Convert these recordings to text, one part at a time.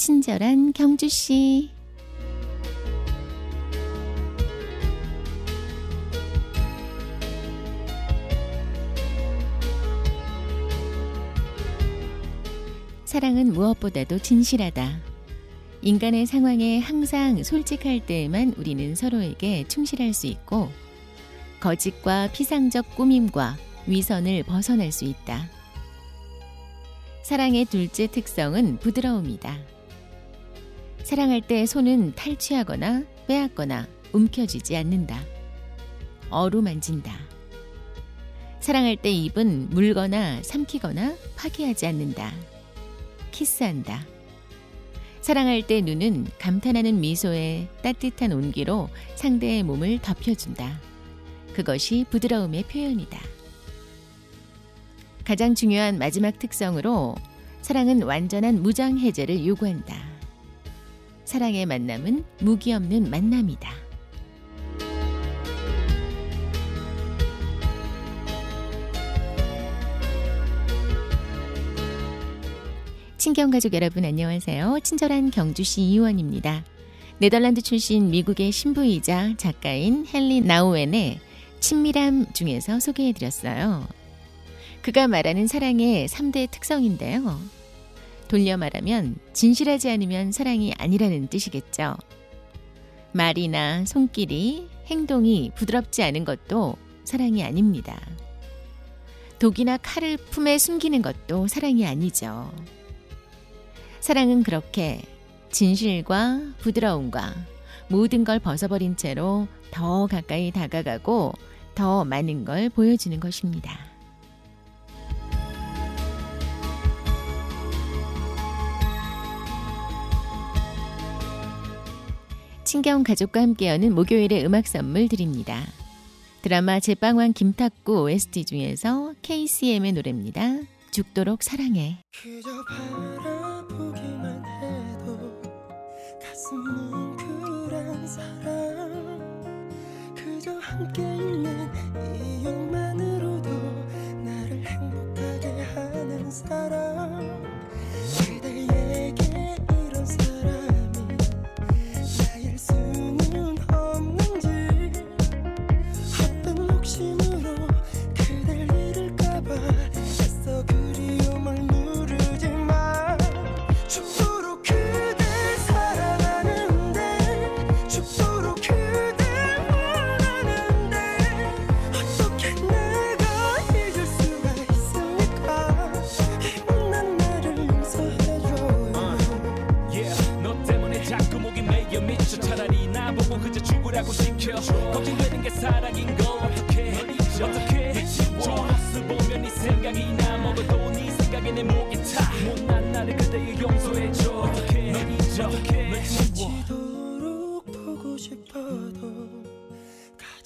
친절한 경주 씨. 사랑은 무엇보다도 진실하다. 인간의 상황에 항상 솔직할 때에만 우리는 서로에게 충실할 수 있고 거짓과 피상적 꾸밈과 위선을 벗어날 수 있다. 사랑의 둘째 특성은 부드러움이다. 사랑할 때 손은 탈취하거나 빼앗거나 움켜쥐지 않는다. 어루 만진다. 사랑할 때 입은 물거나 삼키거나 파괴하지 않는다. 키스한다. 사랑할 때 눈은 감탄하는 미소에 따뜻한 온기로 상대의 몸을 덮여준다. 그것이 부드러움의 표현이다. 가장 중요한 마지막 특성으로 사랑은 완전한 무장해제를 요구한다. 사랑의 만남은 무기 없는 만남이다. 친경가족 여러분 안녕하세요. 친절한 경주시 이원입니다. 네덜란드 출신 미국의 신부이자 작가인 헨리 나우엔의 친밀함 중에서 소개해드렸어요. 그가 말하는 사랑의 3대 특성인데요. 돌려 말하면 진실하지 않으면 사랑이 아니라는 뜻이겠죠. 말이나 손길이, 행동이 부드럽지 않은 것도 사랑이 아닙니다. 독이나 칼을 품에 숨기는 것도 사랑이 아니죠. 사랑은 그렇게 진실과 부드러움과 모든 걸 벗어버린 채로 더 가까이 다가가고 더 많은 걸 보여주는 것입니다. 친경 가족과 함께 여는 목요일의 음악 선물 드립니다. 드라마 제빵왕 김탁구 OST 중에서 KCM의 노래입니다. 죽도록 사랑해. 사랑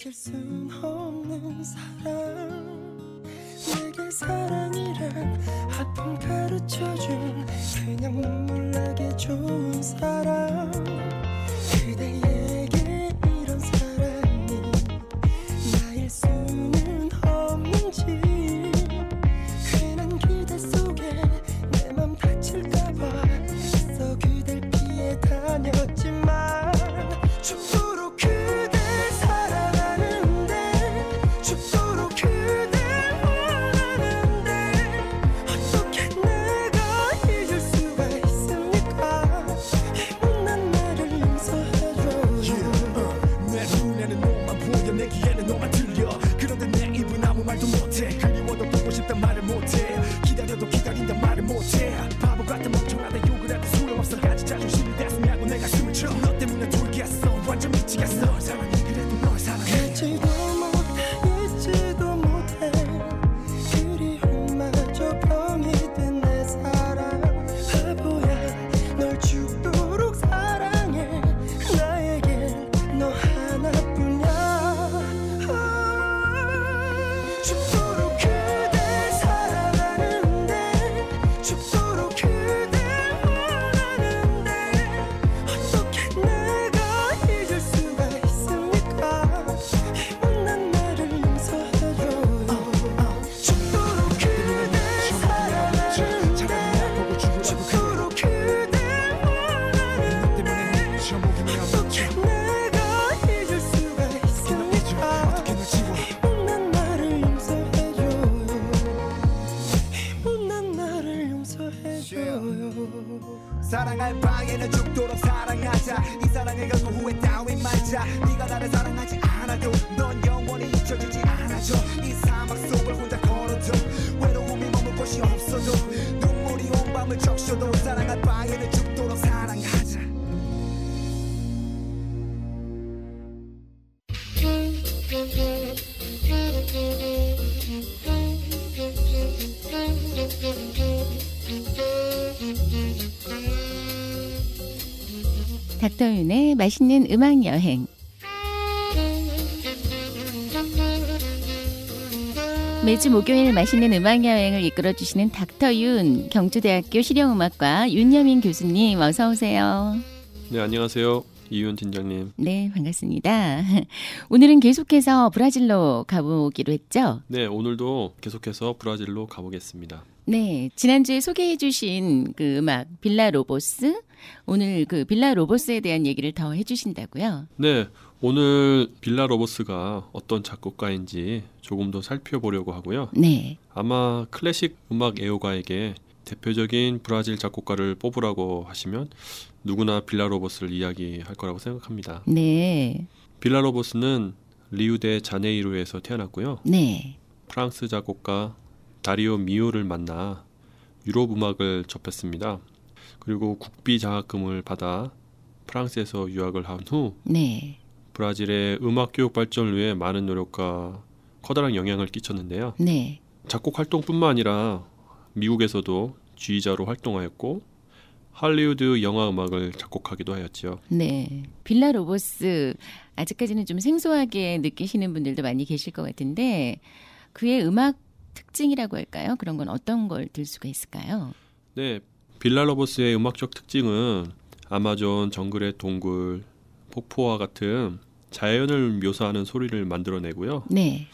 가질 순 없는 사랑. 내게 사랑이란 아픔 가르쳐준 그냥 눈물 나게 좋은 사람 그대에 닥터윤의 맛있는 음악 여행. 매주 목요일 맛있는 음악 여행을 이끌어 주시는 닥터윤 경주대학교 실용음악과 윤여민 교수님 어서 오세요. 네, 안녕하세요. 이윤 팀장님. 네, 반갑습니다. 오늘은 계속해서 브라질로 가보기로 했죠? 네, 오늘도 계속해서 브라질로 가보겠습니다. 네, 지난주에 소개해 주신 그 음악 빌라 로보스 오늘 그 빌라 로보스에 대한 얘기를 더 해 주신다고요? 네, 오늘 빌라 로버스가 어떤 작곡가인지 조금 더 살펴보려고 하고요. 네. 아마 클래식 음악 애호가에게 대표적인 브라질 작곡가를 뽑으라고 하시면 누구나 빌라 로버스를 이야기할 거라고 생각합니다. 네. 빌라 로버스는 리우데 자네이루에서 태어났고요. 네. 프랑스 작곡가 다리오 미오를 만나 유럽 음악을 접했습니다. 그리고 국비 장학금을 받아 프랑스에서 유학을 한후 네. 브라질의 음악 교육 발전을 위해 많은 노력과 커다란 영향을 끼쳤는데요. 네. 작곡 활동뿐만 아니라 미국에서도 지휘자로 활동하였고 할리우드 영화 음악을 작곡하기도 하였지요. 네. 빌라 로보스 아직까지는 좀 생소하게 느끼시는 분들도 많이 계실 것 같은데 그의 음악 특징이라고 할까요? 그런 건 어떤 걸 들 수가 있을까요? 네, 빌라로버스의 음악적 특징은 아마존 정글의 동굴, 폭포와 같은 자연을 묘사하는 소리를 만들어내고요. 네.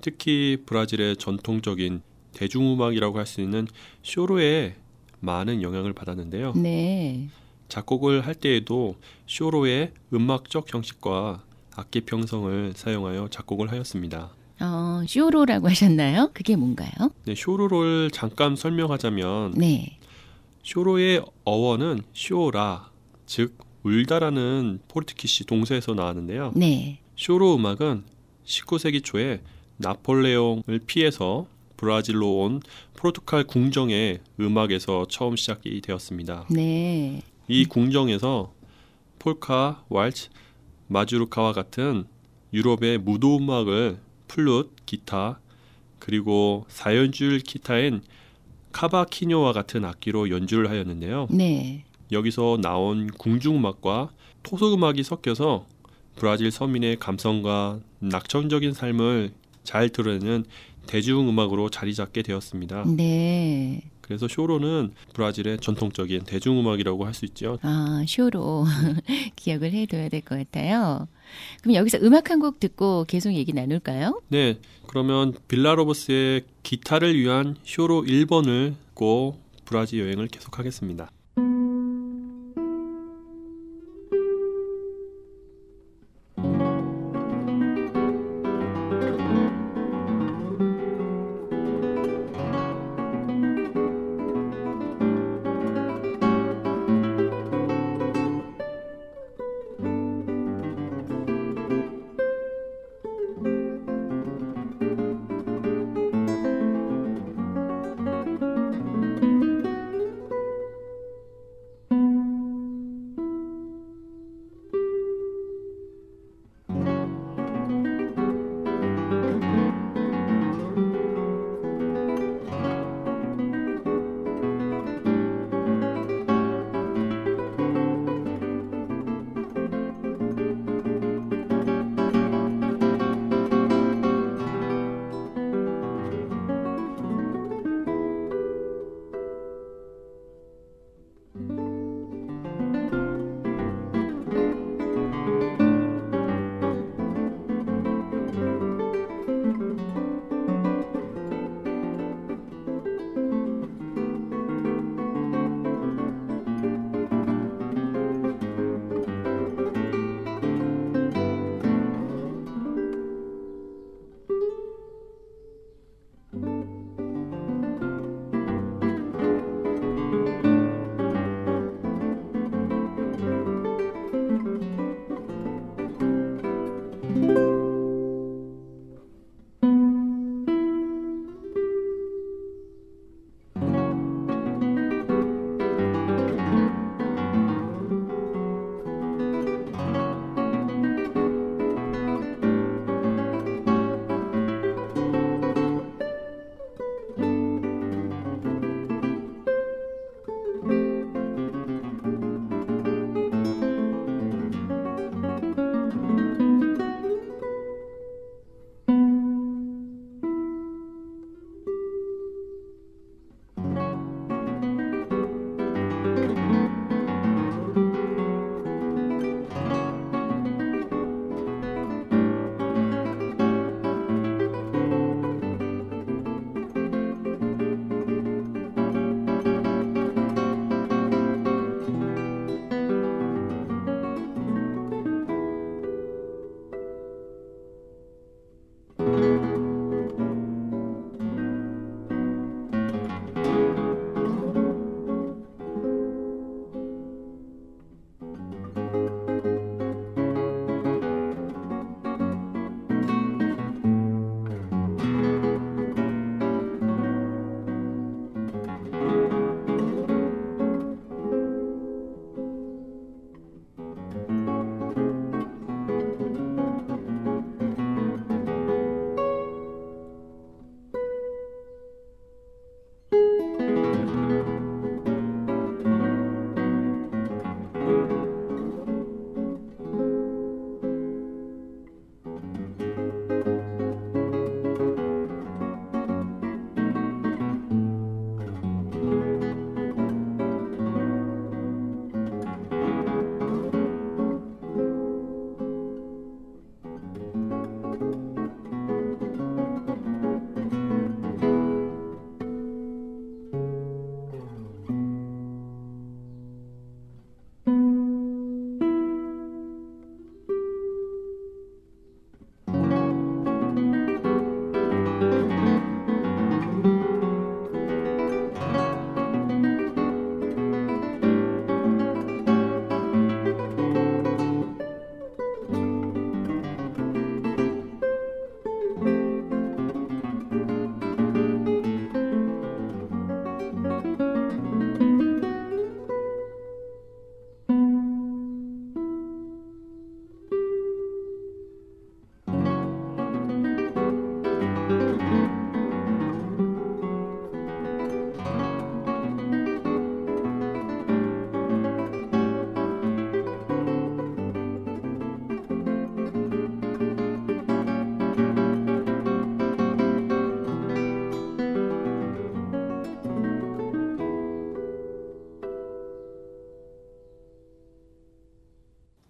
특히 브라질의 전통적인 대중음악이라고 할 수 있는 쇼로에 많은 영향을 받았는데요. 네. 작곡을 할 때에도 쇼로의 음악적 형식과 악기 편성을 사용하여 작곡을 하였습니다. 어, choro라고 하셨나요? 그게 뭔가요? 네, choro를 잠깐 설명하자면 네. choro의 어원은 chorar, 즉 울다라는 Portuguese 동사에서 나왔는데요. 네. choro 음악은 19세기 초에 나폴레옹을 피해서 브라질로 온 포르투갈 궁정의 음악에서 처음 시작이 되었습니다. 네. 이 궁정에서 폴카, 왈츠, 마주르카와 같은 유럽의 무도 음악을 플룻, 기타, 그리고 사연줄 기타인 카바키뇨와 같은 악기로 연주를 하였는데요. 네. 여기서 나온 궁중음악과 토속음악이 섞여서 브라질 서민의 감성과 낙천적인 삶을 잘 드러내는 대중음악으로 자리 잡게 되었습니다. 네. 그래서 쇼로는 브라질의 전통적인 대중음악이라고 할 수 있죠. 아, 쇼로 기억을 해둬야 될 것 같아요. 그럼 여기서 음악 한 곡 듣고 계속 얘기 나눌까요? 네, 그러면 빌라로버스의 기타를 위한 쇼로 1번을 듣고 브라질 여행을 계속하겠습니다.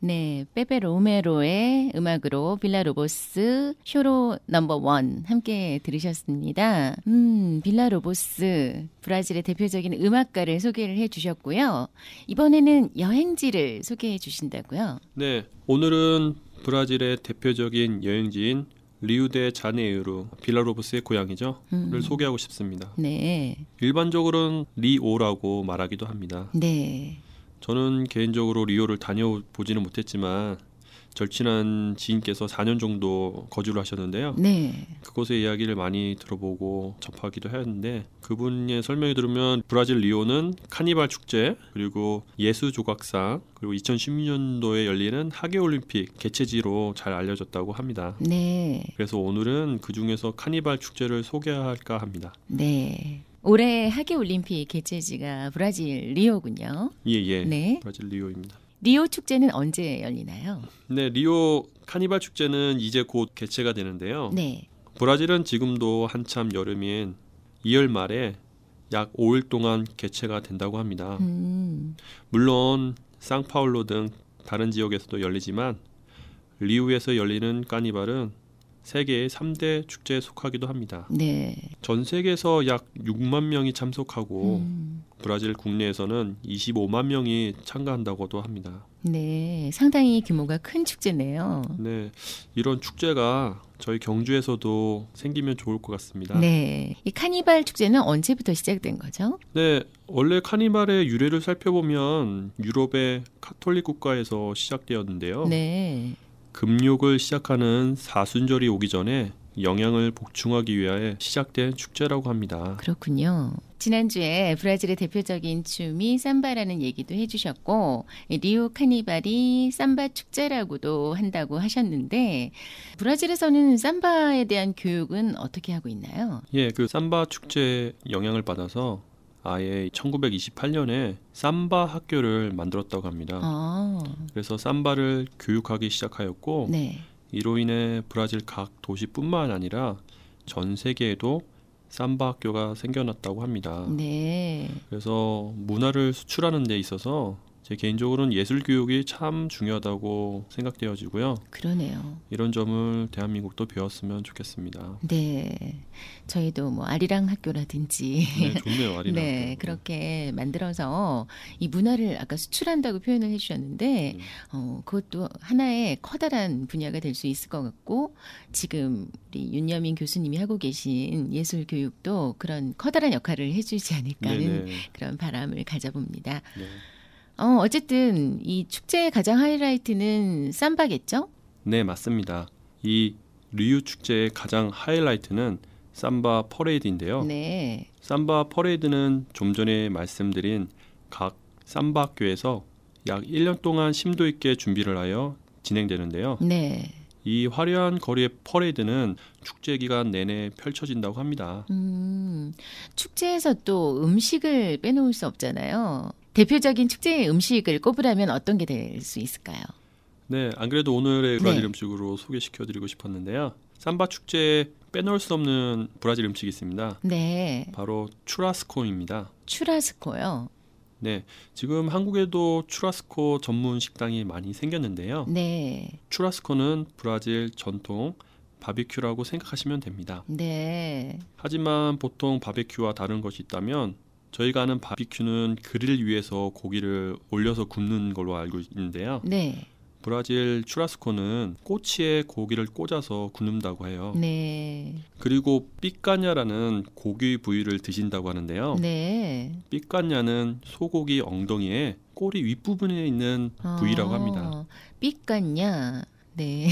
네, 빼빼 로메로의 음악으로 빌라 로보스 choro number one 함께 들으셨습니다. 음, 빌라 로보스 브라질의 대표적인 음악가를 소개를 해 주셨고요. 이번에는 여행지를 소개해 주신다고요? 네, 오늘은 브라질의 대표적인 여행지인 리우데 자네이루 빌라로보스의 고향이죠. 음. 를 소개하고 싶습니다. 네. 일반적으로는 리오라고 말하기도 합니다. 네. 저는 개인적으로 리오를 다녀보지는 못했지만 절친한 지인께서 4년 정도 거주를 하셨는데요. 네. 그곳의 이야기를 많이 들어보고 접하기도 했는데 그분의 설명을 들으면 브라질 리오는 카니발 축제 그리고 예수 조각상 그리고 2016년도에 열리는 하계 올림픽 개최지로 잘 알려졌다고 합니다. 네. 그래서 오늘은 그 중에서 카니발 축제를 소개할까 합니다. 네. 올해 하계 올림픽 개최지가 브라질 리오군요. 예, 예. 네. 브라질 리오입니다. 리오 축제는 언제 열리나요? 네, 리오 카니발 축제는 이제 곧 개최가 되는데요. 네. 브라질은 지금도 한참 여름인 2월 말에 약 5일 동안 개최가 된다고 합니다. 음. 물론 상파울로 등 다른 지역에서도 열리지만 리우에서 열리는 카니발은 세계의 3대 축제에 속하기도 합니다. 네. 전 세계에서 약 6만 명이 참석하고 음. 브라질 국내에서는 25만 명이 참가한다고도 합니다. 네. 상당히 규모가 큰 축제네요. 네, 이런 축제가 저희 경주에서도 생기면 좋을 것 같습니다. 네. 이 카니발 축제는 언제부터 시작된 거죠? 네, 원래 카니발의 유래를 살펴보면 유럽의 카톨릭 국가에서 시작되었는데요. 네. 금욕을 시작하는 사순절이 오기 전에 영양을 복충하기 위해 시작된 축제라고 합니다. 그렇군요. 지난주에 브라질의 대표적인 춤이 삼바라는 얘기도 해주셨고 이 리우 카니발이 삼바 축제라고도 한다고 하셨는데 브라질에서는 삼바에 대한 교육은 어떻게 하고 있나요? 예, 그 삼바 축제 영향을 받아서 아예 1928년에 삼바 학교를 만들었다고 합니다. 아, 그래서 삼바를 교육하기 시작하였고 네. 이로 인해 브라질 각 도시뿐만 아니라 전 세계에도 삼바 학교가 생겨났다고 합니다. 네. 그래서 문화를 수출하는 데 있어서 제 개인적으로는 예술 교육이 참 중요하다고 생각되어지고요. 그러네요. 이런 점을 대한민국도 배웠으면 좋겠습니다. 네. 저희도 뭐 아리랑 학교라든지 네, 좋네요, 아리나. 네, 그렇게 만들어서 이 문화를 아까 수출한다고 표현을 해주셨는데, 음. 어, 그것도 하나의 커다란 분야가 될 수 있을 것 같고, 지금 우리 윤여민 교수님이 하고 계신 예술 교육도 그런 커다란 역할을 해주지 않을까 하는 네네. 그런 바람을 가져봅니다. 네. 어, 어쨌든 이 축제의 가장 하이라이트는 삼바겠죠? 네, 맞습니다. 이 리우 축제의 가장 하이라이트는 삼바 퍼레이드인데요. 네. 삼바 퍼레이드는 좀 전에 말씀드린 각 삼바 학교에서 약 1년 동안 심도 있게 준비를 하여 진행되는데요. 네. 이 화려한 거리의 퍼레이드는 축제 기간 내내 펼쳐진다고 합니다. 음, 축제에서 또 음식을 빼놓을 수 없잖아요. 대표적인 축제의 음식을 꼽으라면 어떤 게 될 수 있을까요? 네, 안 그래도 오늘의 브라질 네. 음식으로 소개시켜 드리고 싶었는데요. 삼바 축제에 빼놓을 수 없는 브라질 음식이 있습니다. 네. 바로 추라스코입니다. 추라스코요. 네, 지금 한국에도 추라스코 전문 식당이 많이 생겼는데요. 네. 추라스코는 브라질 전통 바비큐라고 생각하시면 됩니다. 네. 하지만 보통 바비큐와 다른 것이 있다면 저희가 아는 바비큐는 그릴 위에서 고기를 올려서 굽는 걸로 알고 있는데요. 네. 브라질 추라스코는 꼬치에 고기를 꽂아서 굽는다고 해요. 네. 그리고 삐까냐라는 고기 부위를 드신다고 하는데요. 네. 삐까냐는 소고기 엉덩이에 꼬리 윗부분에 있는 부위라고 합니다. 어, 삐까냐. 네.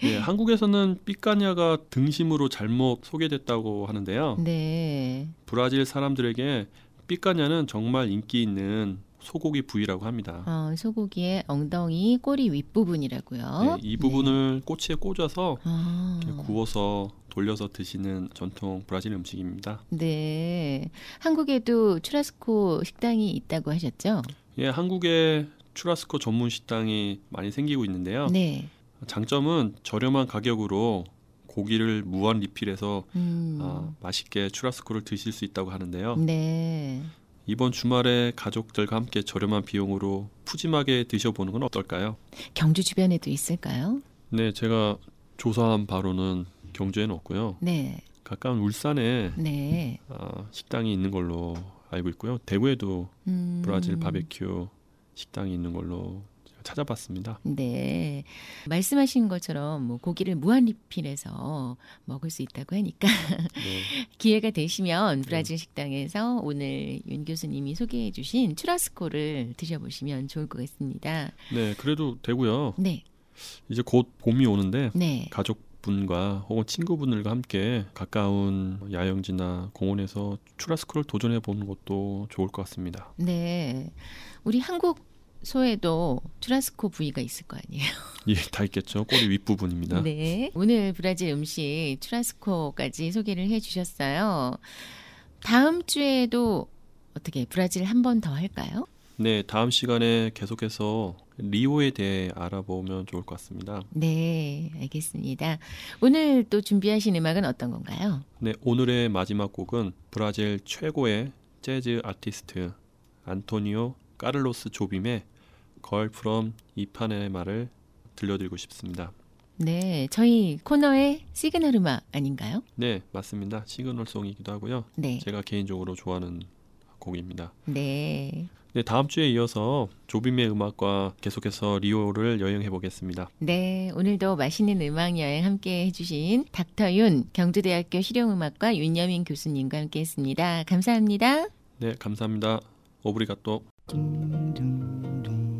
네, 한국에서는 삐까냐가 등심으로 잘못 소개됐다고 하는데요. 네. 브라질 사람들에게 삐까냐는 정말 인기 있는 소고기 부위라고 합니다. 어, 소고기의 엉덩이, 꼬리 윗부분이라고요. 네, 이 부분을 꼬치에 꽂아서 아. 구워서 돌려서 드시는 전통 브라질 음식입니다. 네. 한국에도 추라스코 식당이 있다고 하셨죠? 예, 한국에 추라스코 전문 식당이 많이 생기고 있는데요. 네. 장점은 저렴한 가격으로 고기를 무한 리필해서 음. 아, 맛있게 추라스코를 드실 수 있다고 하는데요. 네. 이번 주말에 가족들과 함께 저렴한 비용으로 푸짐하게 드셔보는 건 어떨까요? 경주 주변에도 있을까요? 네, 제가 조사한 바로는 경주에는 없고요. 네, 가까운 울산에 네. 아, 식당이 있는 걸로 알고 있고요. 대구에도 음, 브라질 바베큐 식당이 있는 걸로 찾아봤습니다. 네. 말씀하신 것처럼 뭐 고기를 무한 리필해서 먹을 수 있다고 하니까 네, 기회가 되시면 브라질 식당에서 오늘 윤 교수님이 소개해 주신 추라스코를 드셔보시면 좋을 것 같습니다. 네, 그래도 되고요. 네, 이제 곧 봄이 오는데 네. 가족 분과 혹은 친구분들과 함께 가까운 야영지나 공원에서 추라스코를 도전해 보는 것도 좋을 것 같습니다. 네. 우리 한국 소에도 추라스코 부위가 있을 거 아니에요. 예, 다 있겠죠. 꼬리 윗부분입니다. 네. 오늘 브라질 음식 추라스코까지 소개를 해 주셨어요. 다음 주에도 어떻게 브라질 한 번 더 할까요? 네, 다음 시간에 계속해서 리오에 대해 알아보면 좋을 것 같습니다. 네, 알겠습니다. 오늘 또 준비하신 음악은 어떤 건가요? 네, 오늘의 마지막 곡은 브라질 최고의 재즈 아티스트 안토니오 까를로스 조빔의 Girl from Ipanema를 들려드리고 싶습니다. 네, 저희 코너의 시그널 음악 아닌가요? 네, 맞습니다. signal song이기도 하고요. 네, 제가 개인적으로 좋아하는 곡입니다. 네, 네, 다음 주에 이어서 조빔의 음악과 계속해서 리오를 여행해 보겠습니다. 네. 오늘도 맛있는 음악 여행 함께 해주신 닥터 윤 경주대학교 실용음악과 윤여민 교수님과 함께했습니다. 감사합니다. 네, 감사합니다. 오브리가또. Dum,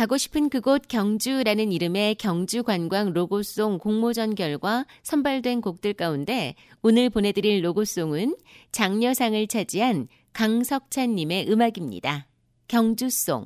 가고 싶은 그곳 경주라는 이름의 경주 관광 로고송 공모전 결과 선발된 곡들 가운데 오늘 보내드릴 로고송은 장려상을 차지한 강석찬님의 음악입니다. 경주송.